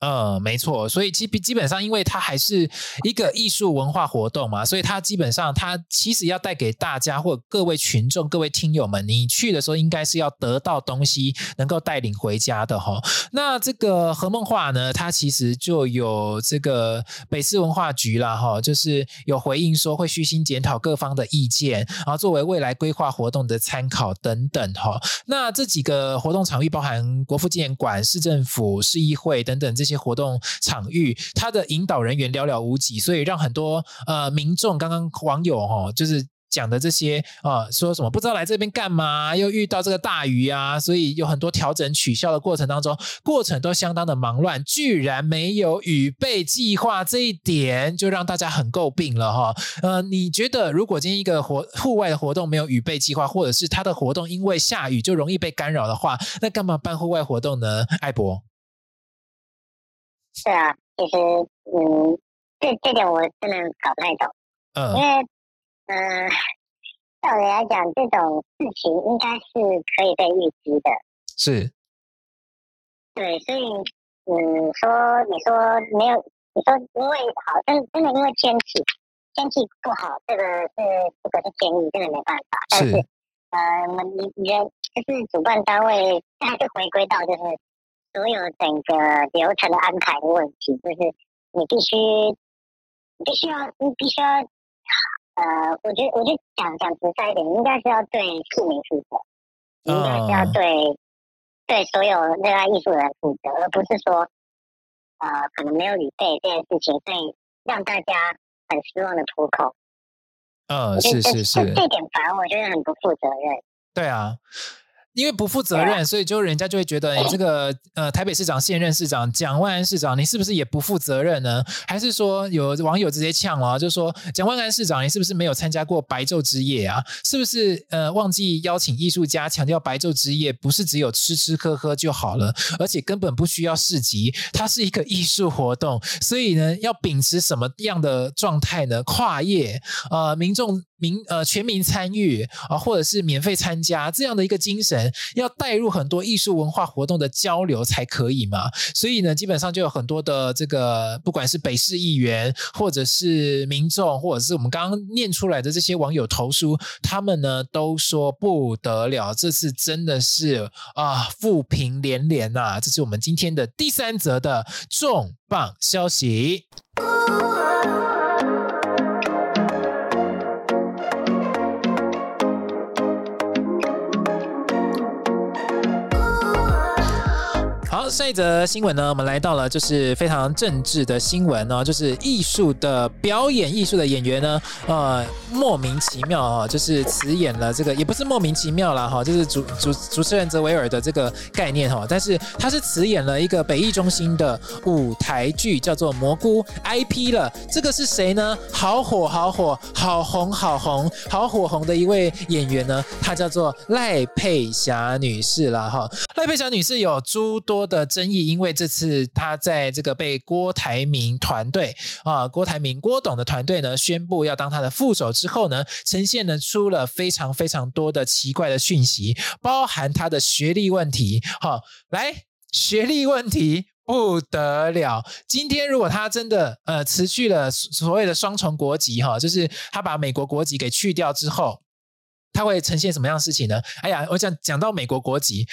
嗯，没错，所以基基本上，因为它还是一个艺术文化活动嘛，所以它基本上它其实要带给大家或各位群众、各位听友们，你去的时候应该是要得到东西，能够带领回家的哈。那这个何梦画呢，它其实就有这个北市文化局啦哈，就是有回应说会虚心检讨各方的意见，然后作为未来规划活动的参考等等哈。那这几个活动场域包含国父纪念馆、市政府、市议会等等这些。些活动场域，它的引导人员寥寥无几，所以让很多呃民众，刚刚网友哈，就是讲的这些啊、说什么不知道来这边干嘛，又遇到这个大雨啊，所以有很多调整取消的过程当中，过程都相当的忙乱，居然没有预备计划，这一点就让大家很诟病了哈。呃，你觉得如果今天一个活户外的活动没有预备计划，或者是他的活动因为下雨就容易被干扰的话，那干嘛办户外活动呢？艾博。是啊，其实，嗯，这这点我真的搞不太懂。嗯，因为，嗯、呃，照理来讲，这种事情应该是可以被预知的。是。对，所以，嗯，说你说没有，你说因为好，真真的因为天气天气不好，这个是这个是天意，真的没办法。但是，是呃，你你人就是主办单位，还是回归到就是。所有整个流程的安排的问题，就是你必须，你必须要，你必须要，呃，我觉得，我就讲讲直白一点，应该是要对市民负责，应该是要对对所有热爱艺术的人负责，而不是说，呃，可能没有预备这件事情，所以让大家很失望的脱口。嗯，是是是，这点反而我觉得很不负责任。对啊。因为不负责任，所以就人家就会觉得你这个呃台北市长现任市长蒋万安市长，你是不是也不负责任呢？还是说有网友直接呛了，就说蒋万安市长，你是不是没有参加过白昼之夜啊？是不是呃忘记邀请艺术家，强调白昼之夜不是只有吃吃喝喝就好了，而且根本不需要市集，它是一个艺术活动，所以呢要秉持什么样的状态呢？跨业呃民众。民呃全民参与啊，或者是免费参加这样的一个精神，要带入很多艺术文化活动的交流才可以嘛。所以呢，基本上就有很多的这个，不管是北市议员，或者是民众，或者是我们刚刚念出来的这些网友投书，他们呢都说不得了，这次真的是啊负评连连呐。这是我们今天的第三则的重磅消息。上一则新闻呢，我们来到了就是非常政治的新闻呢，就是艺术的表演艺术的演员呢，呃，莫名其妙哈，就是辞演了这个，也不是莫名其妙啦哈，就是主主主持人泽维尔的这个概念哈，但是他是辞演了一个北艺中心的舞台剧，叫做《蘑菇》IP 了。这个是谁呢？好火好火，好红好红，好火红的一位演员呢，她叫做赖佩霞女士了哈。赖佩霞女士有诸多的。争议，因为这次他在这个被郭台铭团队啊，郭台铭郭董的团队呢宣布要当他的副手之后呢，呈现了出了非常非常多的奇怪的讯息，包含他的学历问题。好，来学历问题不得了。今天如果他真的呃辞去了所谓的双重国籍哈，就是他把美国国籍给去掉之后，他会呈现什么样的事情呢？哎呀，我讲讲到美国国籍。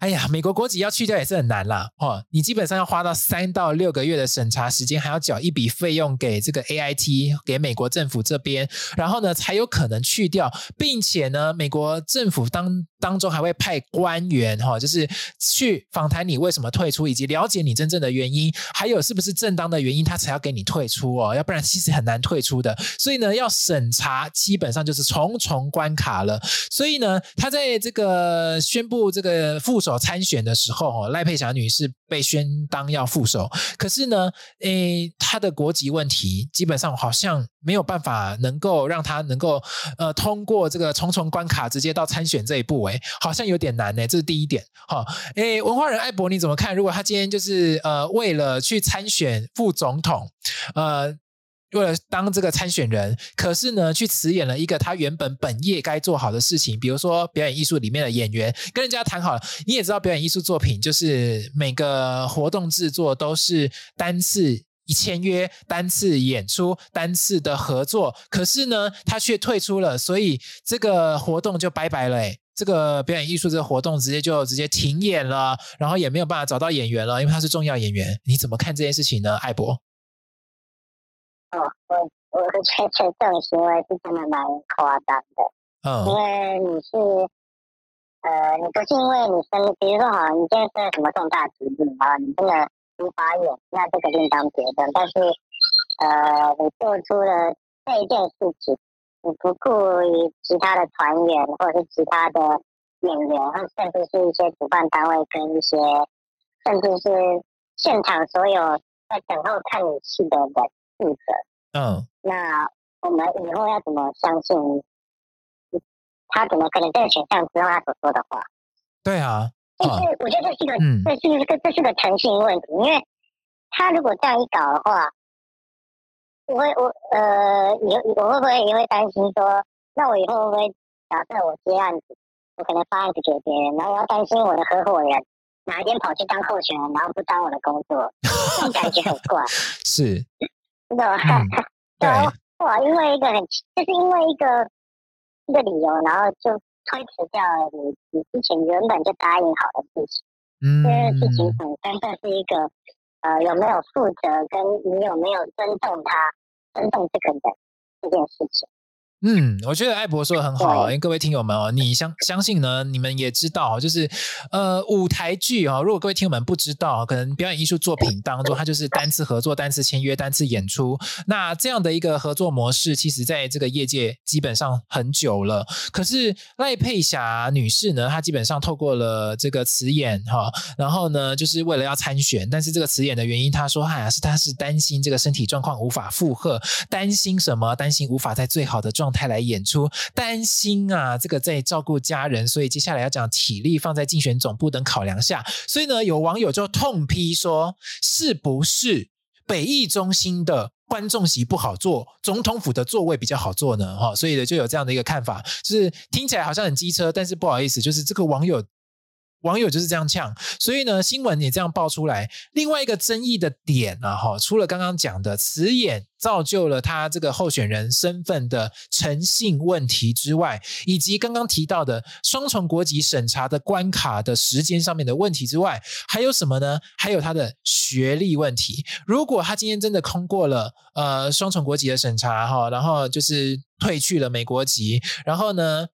哎呀，美国国籍要去掉也是很难啦，哦，你基本上要花到三到六个月的审查时间，还要缴一笔费用给这个 AIT，给美国政府这边，然后呢才有可能去掉，并且呢，美国政府当当中还会派官员哈，就是去访谈你为什么退出，以及了解你真正的原因，还有是不是正当的原因，他才要给你退出哦，要不然其实很难退出的。所以呢，要审查基本上就是重重关卡了。所以呢，他在这个宣布这个副手。参选的时候，哦赖佩霞女士被宣当要副手，可是呢，诶，她的国籍问题基本上好像没有办法能够让他能够呃通过这个重重关卡，直接到参选这一步，诶，好像有点难呢。这是第一点。好，诶，文化人艾博你怎么看？如果他今天就是呃为了去参选副总统，呃。为了当这个参选人，可是呢，去辞演了一个他原本本业该做好的事情，比如说表演艺术里面的演员，跟人家谈好了。你也知道，表演艺术作品就是每个活动制作都是单次签约、单次演出、单次的合作，可是呢，他却退出了，所以这个活动就拜拜了。诶，这个表演艺术这个活动直接就直接停演了，然后也没有办法找到演员了，因为他是重要演员。你怎么看这件事情呢，艾博？哦，我我觉得这种行为是真的蛮夸张的。嗯，因为你是，呃，你不是因为你生，比如说好，你今天生了什么重大疾病啊，你真的无法演，那这个另当别论。但是，呃，你做出了这一件事情，你不顾于其他的团员或者是其他的演员，或甚至是一些主办单位跟一些，甚至是现场所有在等候看你戏的人。负责，嗯，那我们以后要怎么相信他？怎么可能在选上之后他所说的话？对啊，就是我觉得这是一个，嗯、这是一个，这是个诚信问题。因为他如果这样一搞的话，我会我呃，你我会不会也会担心说，那我以后会不会假设我接案子，我可能发案子给别人，然后我要担心我的合伙人哪一天跑去当候选人，然后不当我的工作，这种感觉很怪。[LAUGHS] 是。知道吗？对，[LAUGHS] 哇，因为一个很，就是因为一个一个理由，然后就推迟掉了你你之前原本就答应好的事情。嗯，这件事情本身算是一个呃有没有负责，跟你有没有尊重他、尊重这个人这件事情。嗯，我觉得艾博说的很好，因为各位听友们哦，你相相信呢？你们也知道，就是呃，舞台剧哦，如果各位听友们不知道，可能表演艺术作品当中，它就是单次合作、单次签约、单次演出。那这样的一个合作模式，其实在这个业界基本上很久了。可是赖佩霞女士呢，她基本上透过了这个辞演哈，然后呢，就是为了要参选，但是这个辞演的原因，她说哎呀，是她是担心这个身体状况无法负荷，担心什么？担心无法在最好的状态来演出，担心啊，这个在照顾家人，所以接下来要讲体力放在竞选总部等考量下，所以呢，有网友就痛批说，是不是北艺中心的观众席不好坐，总统府的座位比较好坐呢？哈，所以呢，就有这样的一个看法，就是听起来好像很机车，但是不好意思，就是这个网友。网友就是这样呛，所以呢，新闻也这样爆出来。另外一个争议的点啊，哈，除了刚刚讲的辞演造就了他这个候选人身份的诚信问题之外，以及刚刚提到的双重国籍审查的关卡的时间上面的问题之外，还有什么呢？还有他的学历问题。如果他今天真的通过了呃双重国籍的审查，哈，然后就是退去了美国籍，然后呢，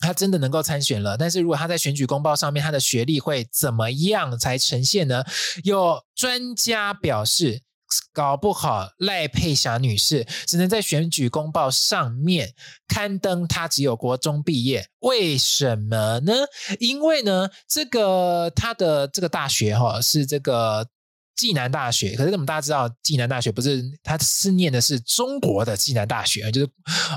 他真的能够参选了，但是如果他在选举公报上面，他的学历会怎么样才呈现呢？有专家表示，搞不好赖佩霞女士只能在选举公报上面刊登她只有国中毕业，为什么呢？因为呢，这个她的这个大学哈是这个。暨南大学，可是我们大家知道，暨南大学不是，他是念的是中国的暨南大学，就是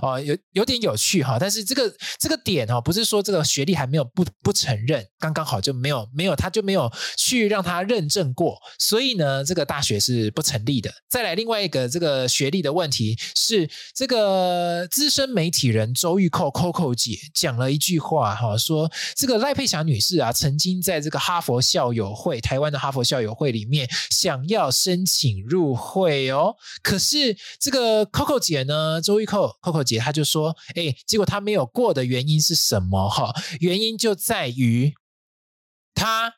哦，有有点有趣哈。但是这个这个点哦，不是说这个学历还没有不不承认，刚刚好就没有没有，他就没有去让他认证过，所以呢，这个大学是不成立的。再来另外一个这个学历的问题是，这个资深媒体人周玉蔻 Coco 姐讲了一句话哈，说这个赖佩霞女士啊，曾经在这个哈佛校友会，台湾的哈佛校友会里面。想要申请入会哦，可是这个 Coco 姐呢，周玉蔻 Coco 姐，她就说，哎，结果她没有过的原因是什么？哈，原因就在于她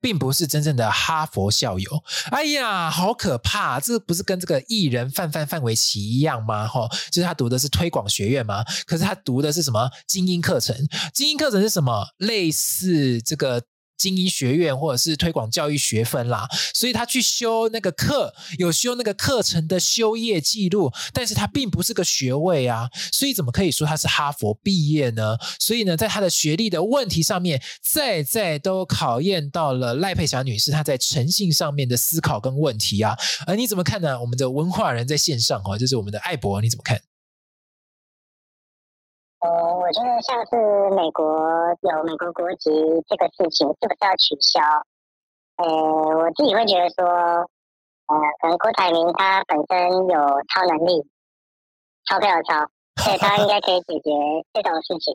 并不是真正的哈佛校友。哎呀，好可怕！这不是跟这个艺人范范范玮琪一样吗？哈，就是他读的是推广学院吗？可是他读的是什么精英课程？精英课程是什么？类似这个。精英学院或者是推广教育学分啦，所以他去修那个课，有修那个课程的修业记录，但是他并不是个学位啊，所以怎么可以说他是哈佛毕业呢？所以呢，在他的学历的问题上面，再再都考验到了赖佩霞女士她在诚信上面的思考跟问题啊，而你怎么看呢？我们的文化人在线上哦，就是我们的艾博，你怎么看？呃，我觉得像是美国有美国国籍这个事情，是不是要取消？呃，我自己会觉得说，呃，可能郭台铭他本身有超能力，钞票超，[LAUGHS] 所以他应该可以解决这种事情。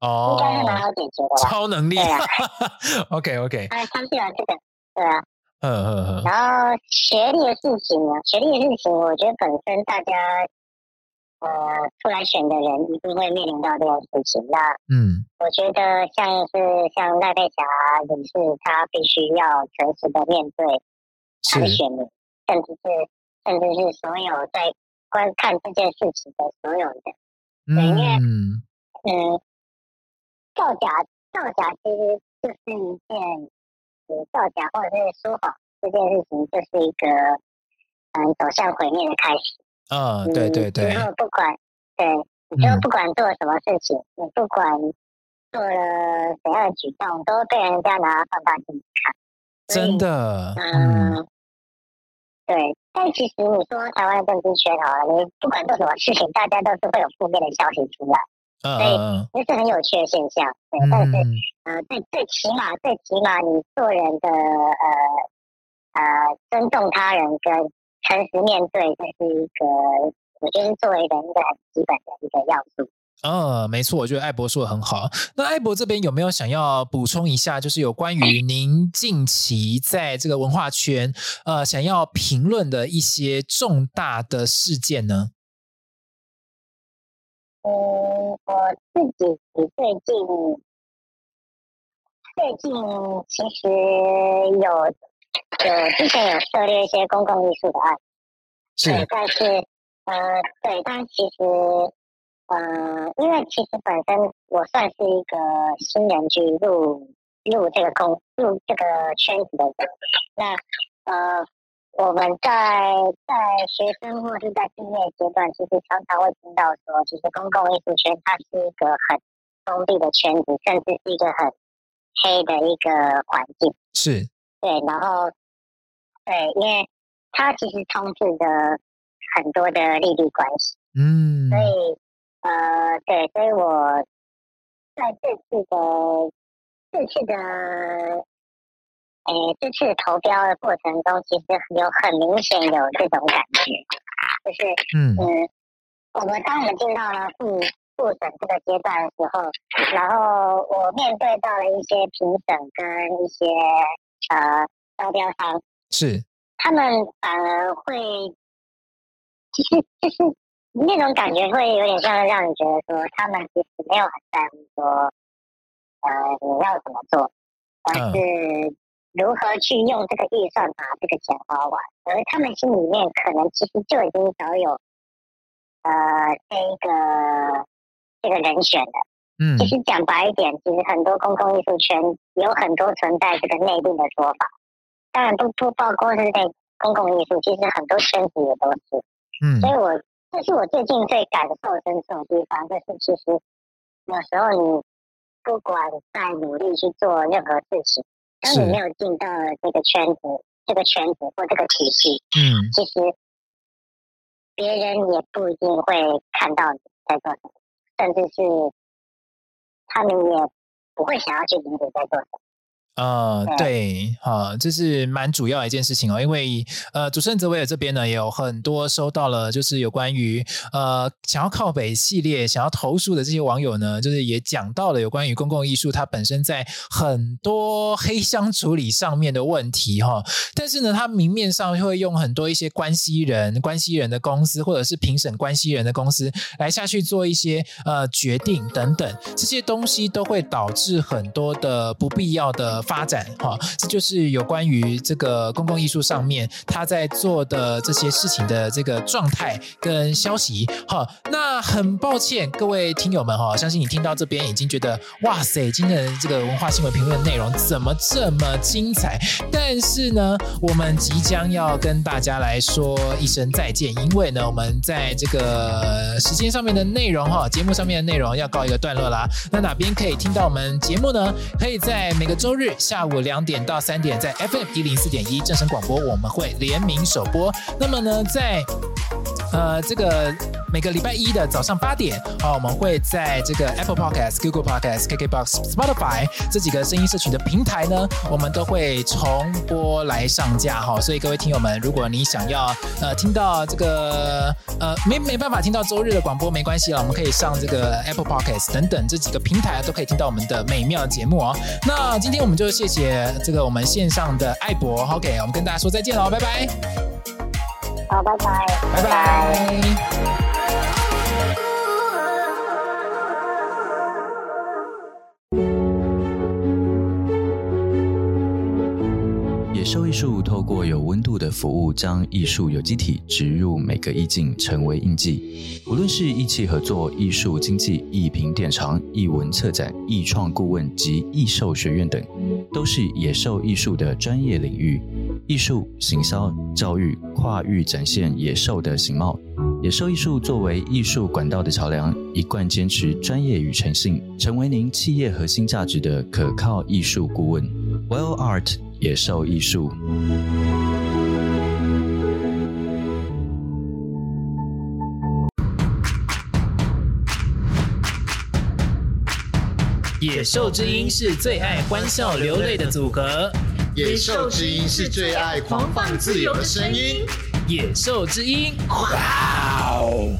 哦，应该是蛮好解决的。超能力，对啊。[LAUGHS] OK OK。哎，相信了这个，对啊。嗯嗯嗯。然后学历的事情呢，学历的事情，我觉得本身大家。呃，出来选的人一定会面临到这件事情。那，嗯，我觉得像是像赖佩霞女士，她必须要诚实的面对她的选民，甚至是甚至是所有在观看这件事情的所有人。嗯，因为嗯，造假造假其实就是一件，呃，造假或者是说谎这件事情，就是一个嗯走向毁灭的开始。嗯、哦，对对对。然后不管，对，你就不管做什么事情，嗯、你不管做了怎样的举动，都会被人家拿放大镜看。真的。嗯，嗯。对，但其实你说台湾的政治圈好了，你不管做什么事情，大家都是会有负面的消息出来。嗯。所以这是很有趣的现象。对，嗯、但是呃，最最起码最起码你做人的呃呃尊重他人跟。诚实面对，这是一个我觉得作为人一个很基本的一个要素。嗯，没错，我觉得艾博说的很好。那艾博这边有没有想要补充一下，就是有关于您近期在这个文化圈呃想要评论的一些重大的事件呢？嗯，我自己最近最近其实有。有之前有涉猎一些公共艺术的案，是，对，但是呃，对，但其实呃，因为其实本身我算是一个新人去入入这个公入这个圈子的人，那呃，我们在在学生或是在毕业阶段，其实常常会听到说，其实公共艺术圈它是一个很封闭的圈子，甚至是一个很黑的一个环境，是。对，然后对，因为它其实充斥着很多的利率关系，嗯，所以呃，对，所以我在这次的这次的诶这次投标的过程中，其实有很明显有这种感觉，就是嗯。嗯，我们当我们进到了复复审这个阶段的时候，然后我面对到了一些评审跟一些。呃，招标商是。他们反而会，其实就是那种感觉会有点像让你觉得说，他们其实没有很在乎说，呃，你要怎么做，而是如何去用这个预算把这个钱花完，而他们心里面可能其实就已经早有，呃，这一个这个人选了。嗯，其实讲白一点，其实很多公共艺术圈有很多存在这个内定的说法，当然不不包括是在公共艺术，其实很多圈子也都是。嗯，所以我这是我最近最感受深刻的地方，就是其实有时候你不管再努力去做任何事情，当你没有进到这个圈子、这个圈子或这个体系，嗯，其实别人也不一定会看到你在做什么，甚至是。他们也不会想要去理解在做什么。呃，对，好，这是蛮主要的一件事情哦。因为呃，主持人泽维尔这边呢，也有很多收到了，就是有关于呃想要靠北系列想要投诉的这些网友呢，就是也讲到了有关于公共艺术它本身在很多黑箱处理上面的问题哈。但是呢，它明面上会用很多一些关系人、关系人的公司或者是评审关系人的公司来下去做一些呃决定等等，这些东西都会导致很多的不必要的。发展哈，这就是有关于这个公共艺术上面他在做的这些事情的这个状态跟消息。好，那很抱歉各位听友们哈，相信你听到这边已经觉得哇塞，今天的这个文化新闻评论的内容怎么这么精彩？但是呢，我们即将要跟大家来说一声再见，因为呢，我们在这个时间上面的内容哈，节目上面的内容要告一个段落啦。那哪边可以听到我们节目呢？可以在每个周日下午两点到三点，在 FM 一零四点一正声广播，我们会联名首播。那么呢，在呃这个每个礼拜一的早上八点，好，我们会在这个 Apple Podcast、Google Podcast、KKBox、Spotify 这几个声音社群的平台呢，我们都会重播来上架哈。所以各位听友们，如果你想要呃听到这个呃没没办法听到周日的广播，没关系了，我们可以上这个 Apple Podcast 等等这几个平台都可以听到我们的美妙节目哦。那今天我们就谢谢这个我们线上的艾博，OK，我们跟大家说再见喽，拜拜。好，拜拜，拜拜。野兽艺术透过有温度的服务，将艺术有机体植入每个意境，成为印记。无论是艺企合作、艺术经济、艺品典藏、艺文策展、艺创顾问及艺兽学院等，都是野兽艺术的专业领域。艺术、行销、教育，跨域展现野兽的形貌。野兽艺术作为艺术管道的桥梁，一贯坚持专业与诚信，成为您企业核心价值的可靠艺术顾问。Well Art。野兽艺术，野兽之音是最爱欢笑流泪的组合，野兽之音是最爱狂放自由的声音，野兽之音，哇哦！